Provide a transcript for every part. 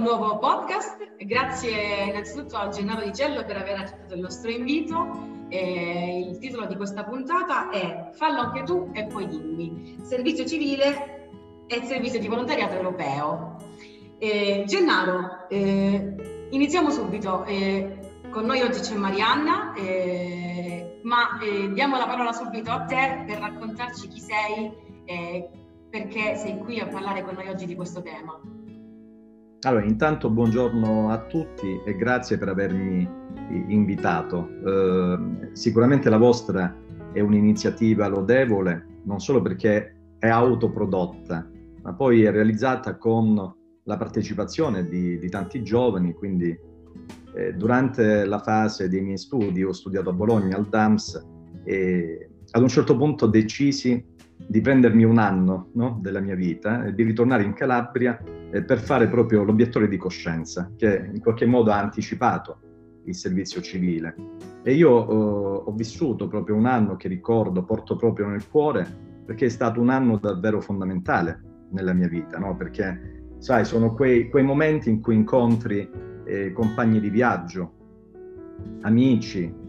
Nuovo podcast. Grazie innanzitutto a Gennaro Di Cello per aver accettato il nostro invito. Eh, il titolo di questa puntata è Fallo anche tu e poi dimmi. Servizio civile e servizio di volontariato europeo. Eh, Gennaro, eh, iniziamo subito. Con noi oggi c'è Marianna, ma diamo la parola subito a te per raccontarci chi sei e perché sei qui a parlare con noi oggi di questo tema. Allora, intanto buongiorno a tutti e grazie per avermi invitato. Eh, sicuramente la vostra è un'iniziativa lodevole, non solo perché è autoprodotta, ma poi è realizzata con la partecipazione di, di tanti giovani, quindi eh, durante la fase dei miei studi, ho studiato a Bologna al DAMS e ad un certo punto decisi di prendermi un anno no, della mia vita e di ritornare in Calabria eh, per fare proprio l'obiettore di coscienza, che in qualche modo ha anticipato il servizio civile. E io eh, ho vissuto proprio un anno che ricordo, porto proprio nel cuore, perché è stato un anno davvero fondamentale nella mia vita, no? perché sai, sono quei, quei, momenti in cui incontri eh, compagni di viaggio, amici,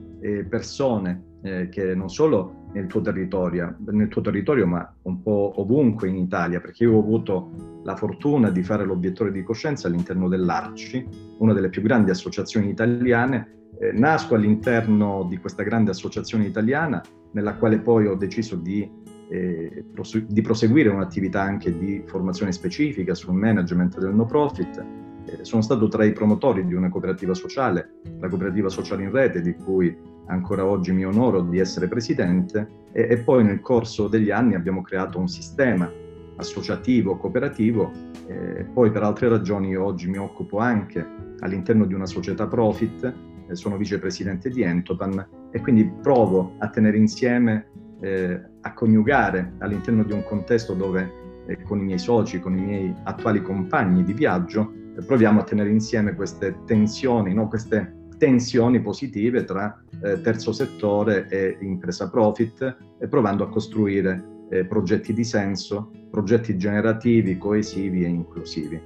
persone eh, che non solo nel tuo, nel tuo territorio, ma un po' ovunque in Italia, perché io ho avuto la fortuna di fare l'obiettore di coscienza all'interno dell'ARCI, una delle più grandi associazioni italiane. Eh, nasco all'interno di questa grande associazione italiana, nella quale poi ho deciso di, eh, prose- di proseguire un'attività anche di formazione specifica sul management del no profit. Eh, sono stato tra i promotori di una cooperativa sociale, la cooperativa sociale in rete, di cui ancora oggi mi onoro di essere presidente, e, e poi nel corso degli anni abbiamo creato un sistema associativo, cooperativo, eh, poi per altre ragioni oggi mi occupo anche all'interno di una società profit, eh, sono vicepresidente di Entopan e quindi provo a tenere insieme, eh, a coniugare all'interno di un contesto dove eh, con i miei soci, con i miei attuali compagni di viaggio, proviamo a tenere insieme queste tensioni, no? queste tensioni positive tra eh, terzo settore e impresa profit e provando a costruire eh, progetti di senso, progetti generativi, coesivi e inclusivi.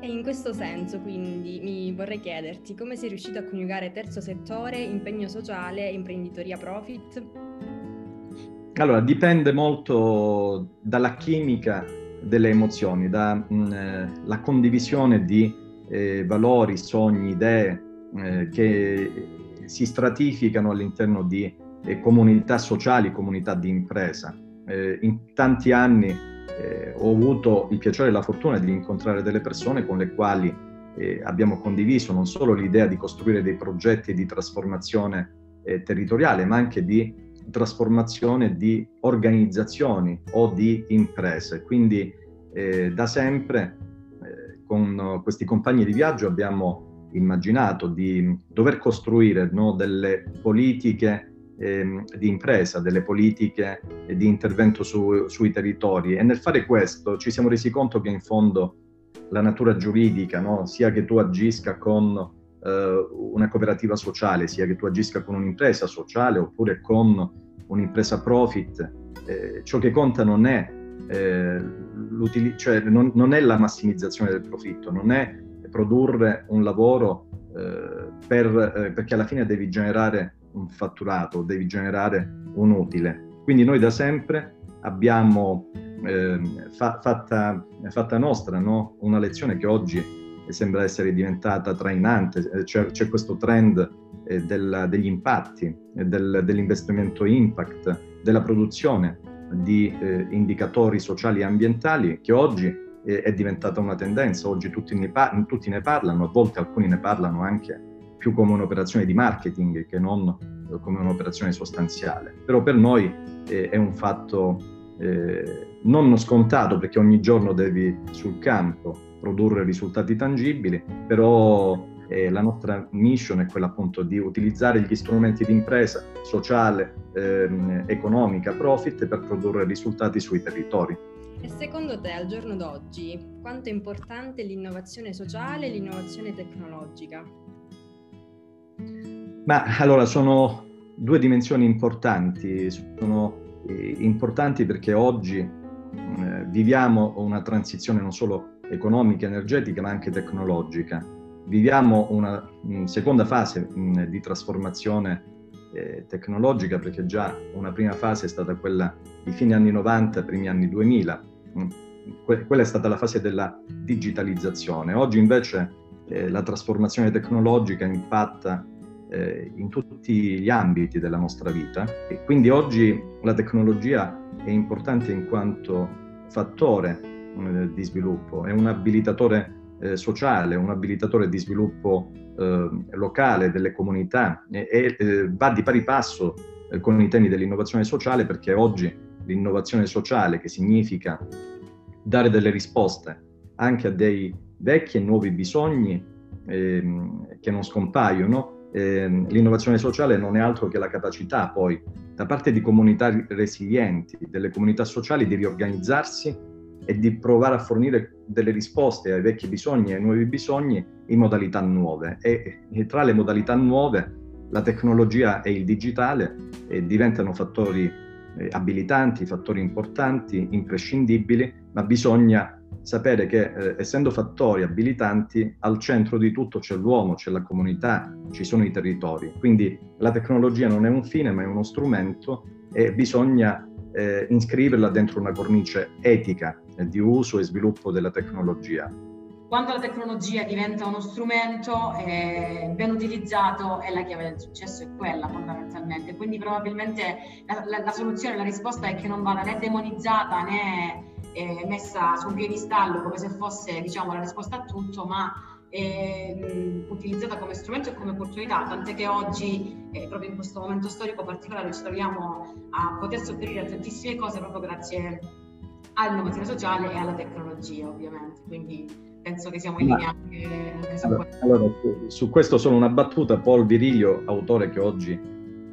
E in questo senso, quindi, mi vorrei chiederti come sei riuscito a coniugare terzo settore, impegno sociale e imprenditoria profit? Allora, dipende molto dalla chimica delle emozioni, dalla mm, eh, condivisione di eh, valori, sogni, idee, eh, che si stratificano all'interno di eh, comunità sociali, comunità di impresa. Eh, in tanti anni eh, ho avuto il piacere e la fortuna di incontrare delle persone con le quali eh, abbiamo condiviso non solo l'idea di costruire dei progetti di trasformazione territoriale, ma anche di trasformazione di organizzazioni o di imprese. Quindi da sempre con questi compagni di viaggio abbiamo immaginato di dover costruire no, delle politiche eh, di impresa, delle politiche di intervento su, sui territori. E nel fare questo ci siamo resi conto che in fondo la natura giuridica, no, sia che tu agisca con eh, una cooperativa sociale, sia che tu agisca con un'impresa sociale oppure con un'impresa profit, eh, ciò che conta non è, eh, cioè non, non è la massimizzazione del profitto, non è produrre un lavoro eh, per, eh, perché alla fine devi generare un fatturato, devi generare un utile. Quindi noi da sempre abbiamo eh, fa, fatta, fatta, nostra no? una lezione che oggi sembra essere diventata trainante, eh, c'è, c'è questo trend eh, del, degli impatti, del, dell'investimento impact, della produzione di eh, indicatori sociali e ambientali che oggi è diventata una tendenza, oggi tutti ne, par- tutti ne, parlano, a volte alcuni ne parlano anche più come un'operazione di marketing che non eh, come un'operazione sostanziale. Però per noi eh, è un fatto eh, non scontato perché ogni giorno devi sul campo produrre risultati tangibili, però eh, la nostra mission è quella appunto di utilizzare gli strumenti di impresa sociale, ehm, economica, profit per produrre risultati sui territori. E secondo te al giorno d'oggi quanto è importante l'innovazione sociale e l'innovazione tecnologica? Ma allora sono due dimensioni importanti, sono eh, importanti perché oggi eh, viviamo una transizione non solo economica, energetica, ma anche tecnologica. Viviamo una mh, seconda fase mh, di trasformazione eh, tecnologica perché già una prima fase è stata quella di fine anni 90, primi anni 2000. Mm, que- quella è stata la fase della digitalizzazione. Oggi invece eh, la trasformazione tecnologica impatta eh, in tutti gli ambiti della nostra vita e quindi oggi la tecnologia è importante in quanto fattore eh, di sviluppo, è un abilitatore eh, sociale, un abilitatore di sviluppo eh, locale delle comunità e, e eh, va di pari passo con i temi dell'innovazione sociale perché oggi l'innovazione sociale che significa dare delle risposte anche a dei vecchi e nuovi bisogni ehm, che non scompaiono eh, l'innovazione sociale non è altro che la capacità poi da parte di comunità resilienti, delle comunità sociali di riorganizzarsi e di provare a fornire delle risposte ai vecchi bisogni e ai nuovi bisogni in modalità nuove. E, e tra le modalità nuove la tecnologia e il digitale eh, diventano fattori eh, abilitanti, fattori importanti, imprescindibili, ma bisogna sapere che eh, essendo fattori abilitanti, al centro di tutto c'è l'uomo, c'è la comunità, ci sono i territori. Quindi la tecnologia non è un fine, ma è uno strumento e bisogna eh, iscriverla dentro una cornice etica eh, di uso e sviluppo della tecnologia. Quando la tecnologia diventa uno strumento eh, ben utilizzato è la chiave del successo, è quella fondamentalmente. Quindi probabilmente la, la, la soluzione, la risposta è che non vada né demonizzata né eh, messa su un piedistallo come se fosse diciamo, la risposta a tutto, ma eh, utilizzata come strumento e come opportunità, tant'è che oggi, eh, proprio in questo momento storico particolare, ci troviamo a poter sopperire a tantissime cose proprio grazie all'innovazione sociale e alla tecnologia, ovviamente. Quindi penso che siamo in linea anche, anche su allora, questo. Allora, su questo solo una battuta, Paul Virilio, autore che oggi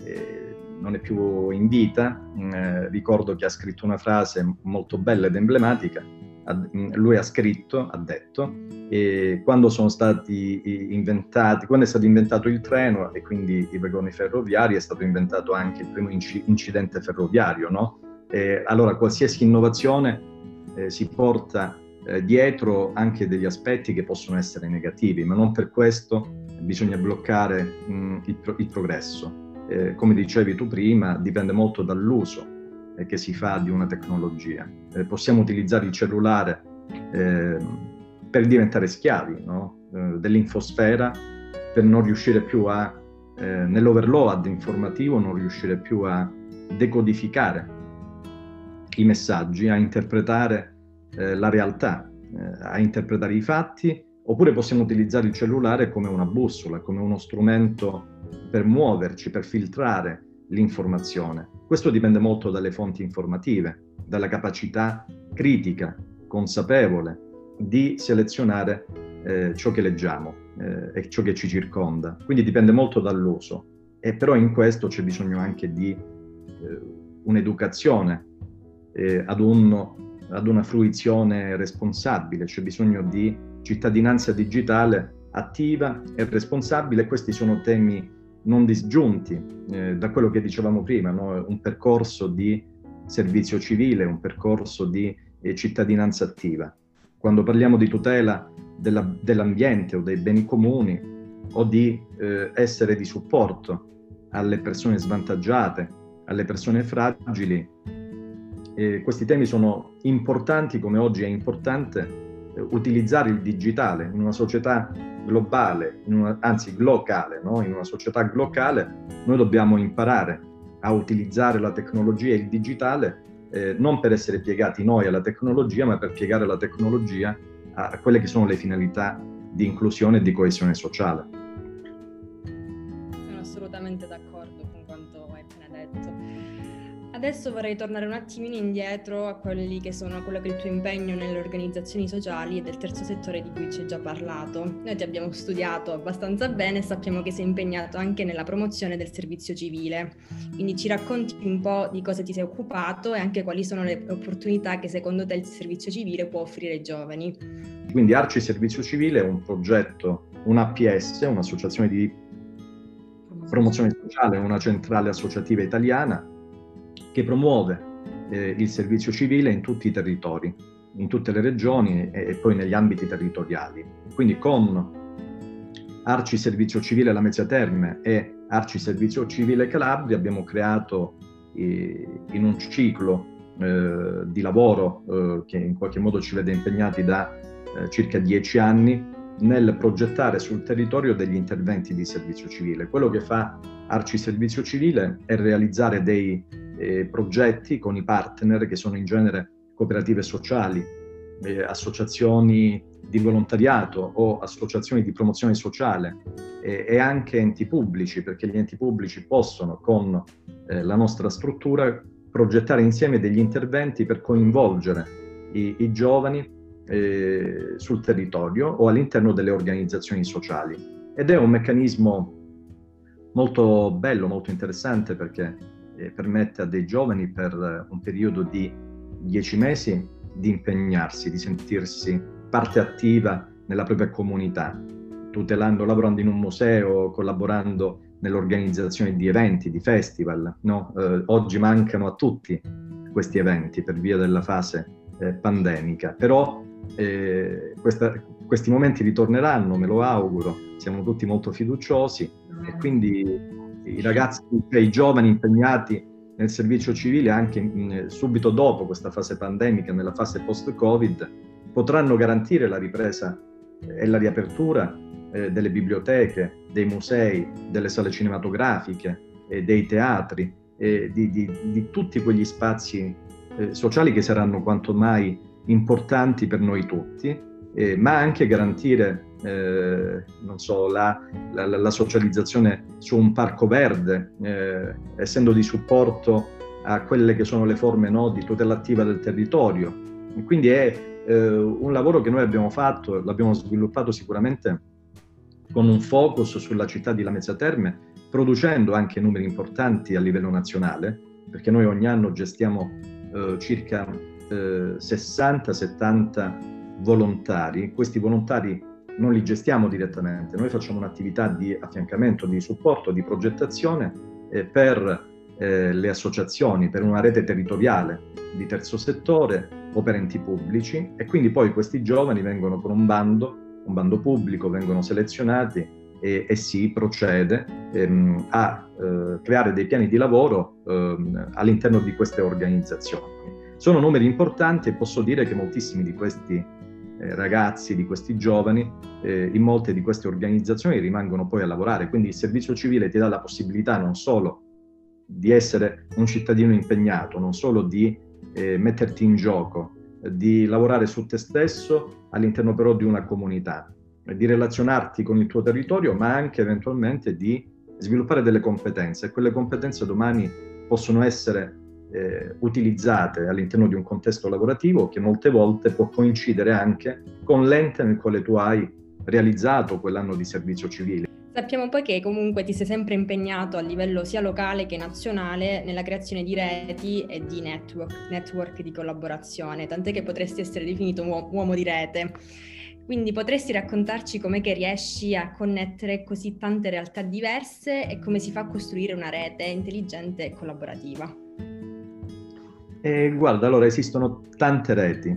eh, non è più in vita, mm, eh, ricordo che ha scritto una frase molto bella ed emblematica, mm, lui ha scritto, ha detto, e quando sono stati inventati, quando è stato inventato il treno e quindi i vagoni ferroviari, è stato inventato anche il primo incidente ferroviario, no? E allora qualsiasi innovazione eh, si porta eh, dietro anche degli aspetti che possono essere negativi, ma non per questo bisogna bloccare mh, mm, il, pro- il progresso eh, come dicevi tu prima, dipende molto dall'uso eh, che si fa di una tecnologia. Eh, possiamo utilizzare il cellulare ehm, per diventare schiavi no? Eh, dell'infosfera, per non riuscire più a, eh, nell'overload informativo, non riuscire più a decodificare i messaggi, a interpretare eh, la realtà, a interpretare i fatti, oppure possiamo utilizzare il cellulare come una bussola, come uno strumento per muoverci, per filtrare l'informazione. Questo dipende molto dalle fonti informative, dalla capacità critica, consapevole di selezionare eh, ciò che leggiamo eh, e ciò che ci circonda. Quindi dipende molto dall'uso. E però in questo c'è bisogno anche di eh, un'educazione eh, ad, un, ad una fruizione responsabile, c'è bisogno di cittadinanza digitale attiva e responsabile. Questi sono temi non disgiunti eh, da quello che dicevamo prima, no? un percorso di servizio civile, un percorso di eh, cittadinanza attiva. Quando parliamo di tutela della, dell'ambiente o dei beni comuni o di eh, essere di supporto alle persone svantaggiate, alle persone fragili, eh, questi temi sono importanti come oggi è importante eh, utilizzare il digitale in una società globale, una, anzi globale, no? in una società globale, noi dobbiamo imparare a utilizzare la tecnologia e il digitale eh, non per essere piegati noi alla tecnologia, ma per piegare la tecnologia a, quelle che sono le finalità di inclusione e di coesione sociale. assolutamente d'accordo con quanto hai appena detto. Adesso vorrei tornare un attimino indietro a quelli che sono quello che è il tuo impegno nelle organizzazioni sociali e del terzo settore di cui ci hai già parlato. Noi ti abbiamo studiato abbastanza bene e sappiamo che sei impegnato anche nella promozione del servizio civile. Quindi ci racconti un po' di cosa ti sei occupato e anche quali sono le opportunità che secondo te il servizio civile può offrire ai giovani. Quindi Arci Servizio Civile è un progetto, un APS, un'associazione di promozione sociale, una centrale associativa italiana che promuove eh, il servizio civile in tutti i territori, in tutte le regioni e, e poi negli ambiti territoriali. Quindi con Arci Servizio Civile Lamezia Terme e Arci Servizio Civile Calabria abbiamo creato eh, in un ciclo eh, di lavoro eh, che in qualche modo ci vede impegnati da eh, circa dieci anni nel progettare sul territorio degli interventi di servizio civile. Quello che fa Arci Servizio Civile è realizzare dei eh, progetti con i partner che sono in genere cooperative sociali, eh, associazioni di volontariato o associazioni di promozione sociale eh, e anche enti pubblici, perché gli enti pubblici possono con eh, la nostra struttura progettare insieme degli interventi per coinvolgere i, i giovani eh, sul territorio o all'interno delle organizzazioni sociali. Ed è un meccanismo molto bello, molto interessante perché eh, permette a dei giovani per un periodo di dieci mesi di impegnarsi, di sentirsi parte attiva nella propria comunità, tutelando, lavorando in un museo, collaborando nell'organizzazione di eventi, di festival. No? Eh, oggi mancano a tutti questi eventi per via della fase eh, pandemica, però eh, questa, questi momenti ritorneranno, me lo auguro, siamo tutti molto fiduciosi e quindi i ragazzi, cioè i giovani impegnati nel servizio civile anche subito dopo questa fase pandemica, nella fase post-Covid, potranno garantire la ripresa e la riapertura eh, delle biblioteche, dei musei, delle sale cinematografiche, eh, dei teatri, eh, di, di, di, tutti quegli spazi eh, sociali che saranno quanto mai importanti per noi tutti, eh, ma anche garantire eh, so, la, la, la, socializzazione su un parco verde, eh, essendo di supporto a quelle che sono le forme no, di tutela attiva del territorio. E quindi è eh, un lavoro che noi abbiamo fatto, l'abbiamo sviluppato sicuramente con un focus sulla città di Lamezia Terme, producendo anche numeri importanti a livello nazionale, perché noi ogni anno gestiamo eh, circa 60-70 eh, volontari. Questi volontari non li gestiamo direttamente, noi facciamo un'attività di affiancamento, di supporto, di progettazione eh, per eh, le associazioni, per una rete territoriale di terzo settore o per enti pubblici e quindi poi questi giovani vengono con un bando, un bando pubblico, vengono selezionati e, e si procede ehm, a eh, creare dei piani di lavoro ehm, all'interno di queste organizzazioni. Sono numeri importanti e posso dire che moltissimi di questi eh, ragazzi, di questi giovani, eh, in molte di queste organizzazioni rimangono poi a lavorare. Quindi il servizio civile ti dà la possibilità non solo di essere un cittadino impegnato, non solo di eh, metterti in gioco, di lavorare su te stesso all'interno però di una comunità, di relazionarti con il tuo territorio, ma anche eventualmente di sviluppare delle competenze. Quelle competenze domani possono essere eh, utilizzate all'interno di un contesto lavorativo che molte volte può coincidere anche con l'ente nel quale tu hai realizzato quell'anno di servizio civile. Sappiamo poi che comunque ti sei sempre impegnato a livello sia locale che nazionale nella creazione di reti e di network, network di collaborazione, tant'è che potresti essere definito un uomo di rete. Quindi potresti raccontarci com'è che riesci a connettere così tante realtà diverse e come si fa a costruire una rete intelligente e collaborativa? Eh, guarda, allora esistono tante reti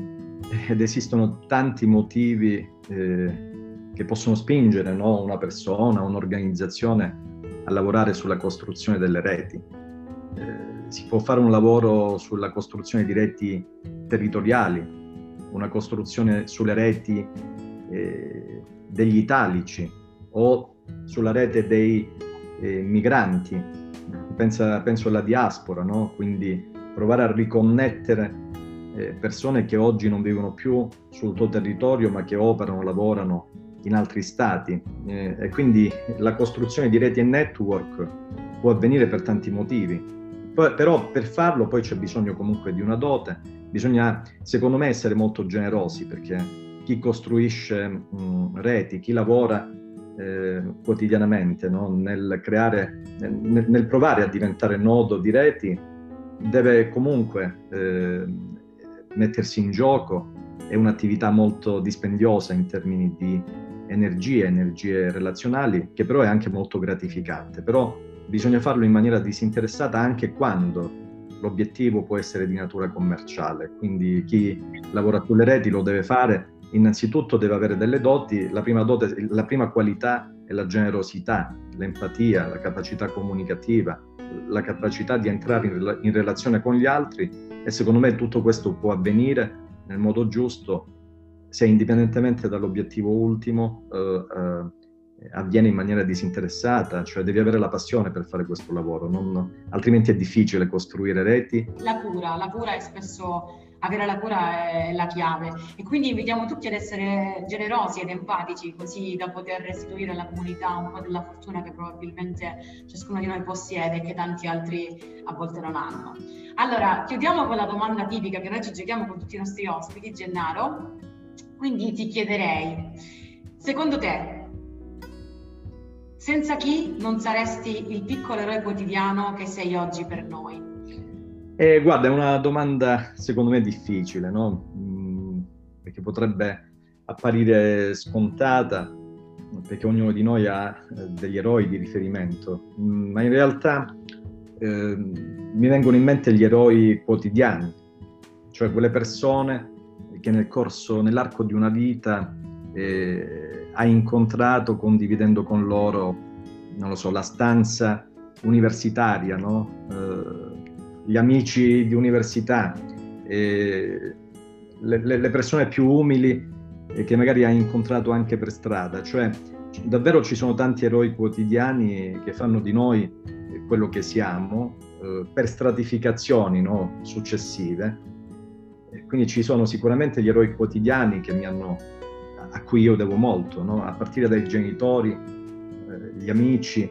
ed esistono tanti motivi eh, che possono spingere no, una persona, un'organizzazione a lavorare sulla costruzione delle reti. Eh, si può fare un lavoro sulla costruzione di reti territoriali, una costruzione sulle reti eh, degli italici o sulla rete dei eh, migranti. Pensa, penso alla diaspora, no? quindi provare a riconnettere eh, persone che oggi non vivono più sul tuo territorio ma che operano, lavorano in altri stati eh, e quindi la costruzione di reti e network può avvenire per tanti motivi. Poi, però per farlo poi c'è bisogno comunque di una dote, bisogna secondo me essere molto generosi perché chi costruisce mh, reti, chi lavora eh, quotidianamente no? nel, creare, nel, nel, provare a diventare nodo di reti, deve comunque eh, mettersi in gioco, è un'attività molto dispendiosa in termini di energie, energie relazionali, che però è anche molto gratificante. Però bisogna farlo in maniera disinteressata anche quando l'obiettivo può essere di natura commerciale. Quindi chi lavora sulle reti lo deve fare, innanzitutto deve avere delle doti, la prima, dote, la prima qualità è la generosità, l'empatia, la capacità comunicativa, la capacità di entrare in, in relazione con gli altri e secondo me tutto questo può avvenire nel modo giusto se indipendentemente dall'obiettivo ultimo eh, eh, avviene in maniera disinteressata, cioè devi avere la passione per fare questo lavoro, non, altrimenti è difficile costruire reti. La cura, la cura è spesso avere la cura è la chiave e quindi invitiamo tutti ad essere generosi ed empatici così da poter restituire alla comunità un po' della fortuna che probabilmente ciascuno di noi possiede e che tanti altri a volte non hanno. Allora, chiudiamo con la domanda tipica che noi ci giochiamo con tutti i nostri ospiti, Gennaro. Quindi ti chiederei, secondo te, senza chi non saresti il piccolo eroe quotidiano che sei oggi per noi? Eh, guarda, è una domanda secondo me difficile, no? Mm, perché potrebbe apparire scontata, perché ognuno di noi ha eh, degli eroi di riferimento, mm, ma in realtà eh, mi vengono in mente gli eroi quotidiani, cioè quelle persone che nel corso, nell'arco di una vita eh, hai incontrato condividendo con loro, non lo so, la stanza universitaria, no? eh, gli amici di università, eh, le, le, persone più umili eh, che magari hai incontrato anche per strada, cioè davvero ci sono tanti eroi quotidiani che fanno di noi quello che siamo eh, per stratificazioni no? successive quindi ci sono sicuramente gli eroi quotidiani hanno, a cui io devo molto, no? a partire dai genitori, eh, gli amici,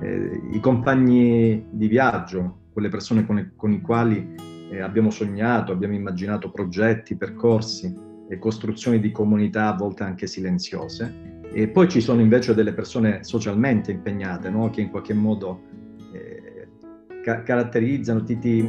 eh, i compagni di viaggio, quelle persone con, con i quali eh, abbiamo sognato, abbiamo immaginato progetti, percorsi e costruzioni di comunità a volte anche silenziose. E poi ci sono invece delle persone socialmente impegnate, no? che in qualche modo eh, ca- caratterizzano, ti, ti,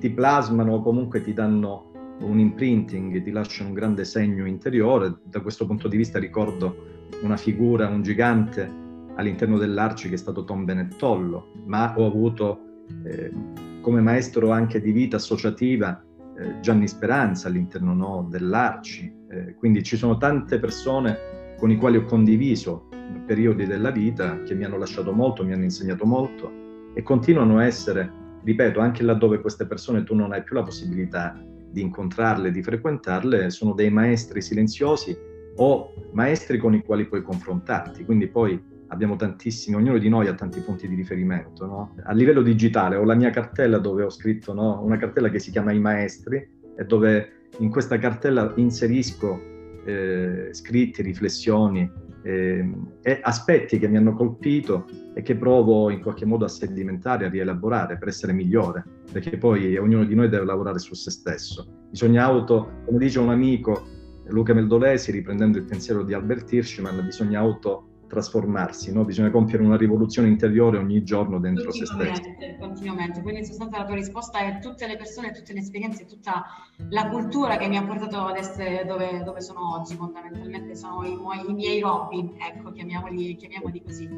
ti plasmano o comunque ti danno un imprinting, ti lascia un grande segno interiore. Da questo punto di vista ricordo una figura, un gigante all'interno dell'Arci che è stato Tom Benettollo, ma ho avuto eh, come maestro anche di vita associativa eh, Gianni Speranza all'interno no, dell'Arci. Eh, quindi ci sono tante persone con i quali ho condiviso periodi della vita che mi hanno lasciato molto, mi hanno insegnato molto e continuano a essere, ripeto, anche laddove queste persone tu non hai più la possibilità di incontrarle, di frequentarle, sono dei maestri silenziosi o maestri con i quali puoi confrontarti. Quindi poi abbiamo tantissimi, ognuno di noi ha tanti punti di riferimento. No? A livello digitale ho la mia cartella dove ho scritto no? una cartella che si chiama I Maestri e dove in questa cartella inserisco eh, scritti, riflessioni eh, e aspetti che mi hanno colpito e che provo in qualche modo a sedimentare, a rielaborare per essere migliore, perché poi ognuno di noi deve lavorare su se stesso. Bisogna auto, come dice un amico, Luca Meldolesi, riprendendo il pensiero di Albert Hirschman, bisogna auto trasformarsi, no? bisogna compiere una rivoluzione interiore ogni giorno dentro se stesso. Continuamente, quindi in sostanza la tua risposta è tutte le persone, tutte le esperienze, tutta la cultura che mi ha portato ad essere dove, dove sono oggi, fondamentalmente sono i, i, miei Robin, ecco, chiamiamoli, chiamiamoli così.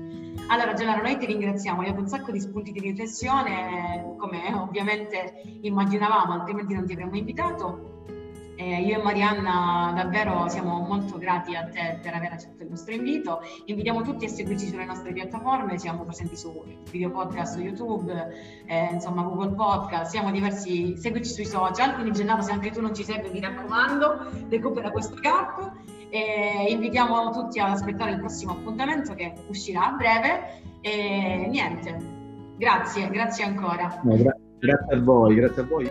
Allora Gennaro, noi ti ringraziamo, abbiamo un sacco di spunti di riflessione, come ovviamente immaginavamo, altrimenti non ti avremmo invitato eh, io e Marianna davvero siamo molto grati a te per aver accettato il nostro invito. Invitiamo tutti a seguirci sulle nostre piattaforme, siamo presenti su video podcast su YouTube, eh, insomma Google Podcast, siamo diversi, seguici sui social, quindi Gennaro se anche tu non ci segui mi raccomando, recupera questo gap. E invitiamo tutti ad aspettare il prossimo appuntamento che uscirà a breve e niente, grazie, grazie ancora. No, gra- grazie a voi, grazie a voi.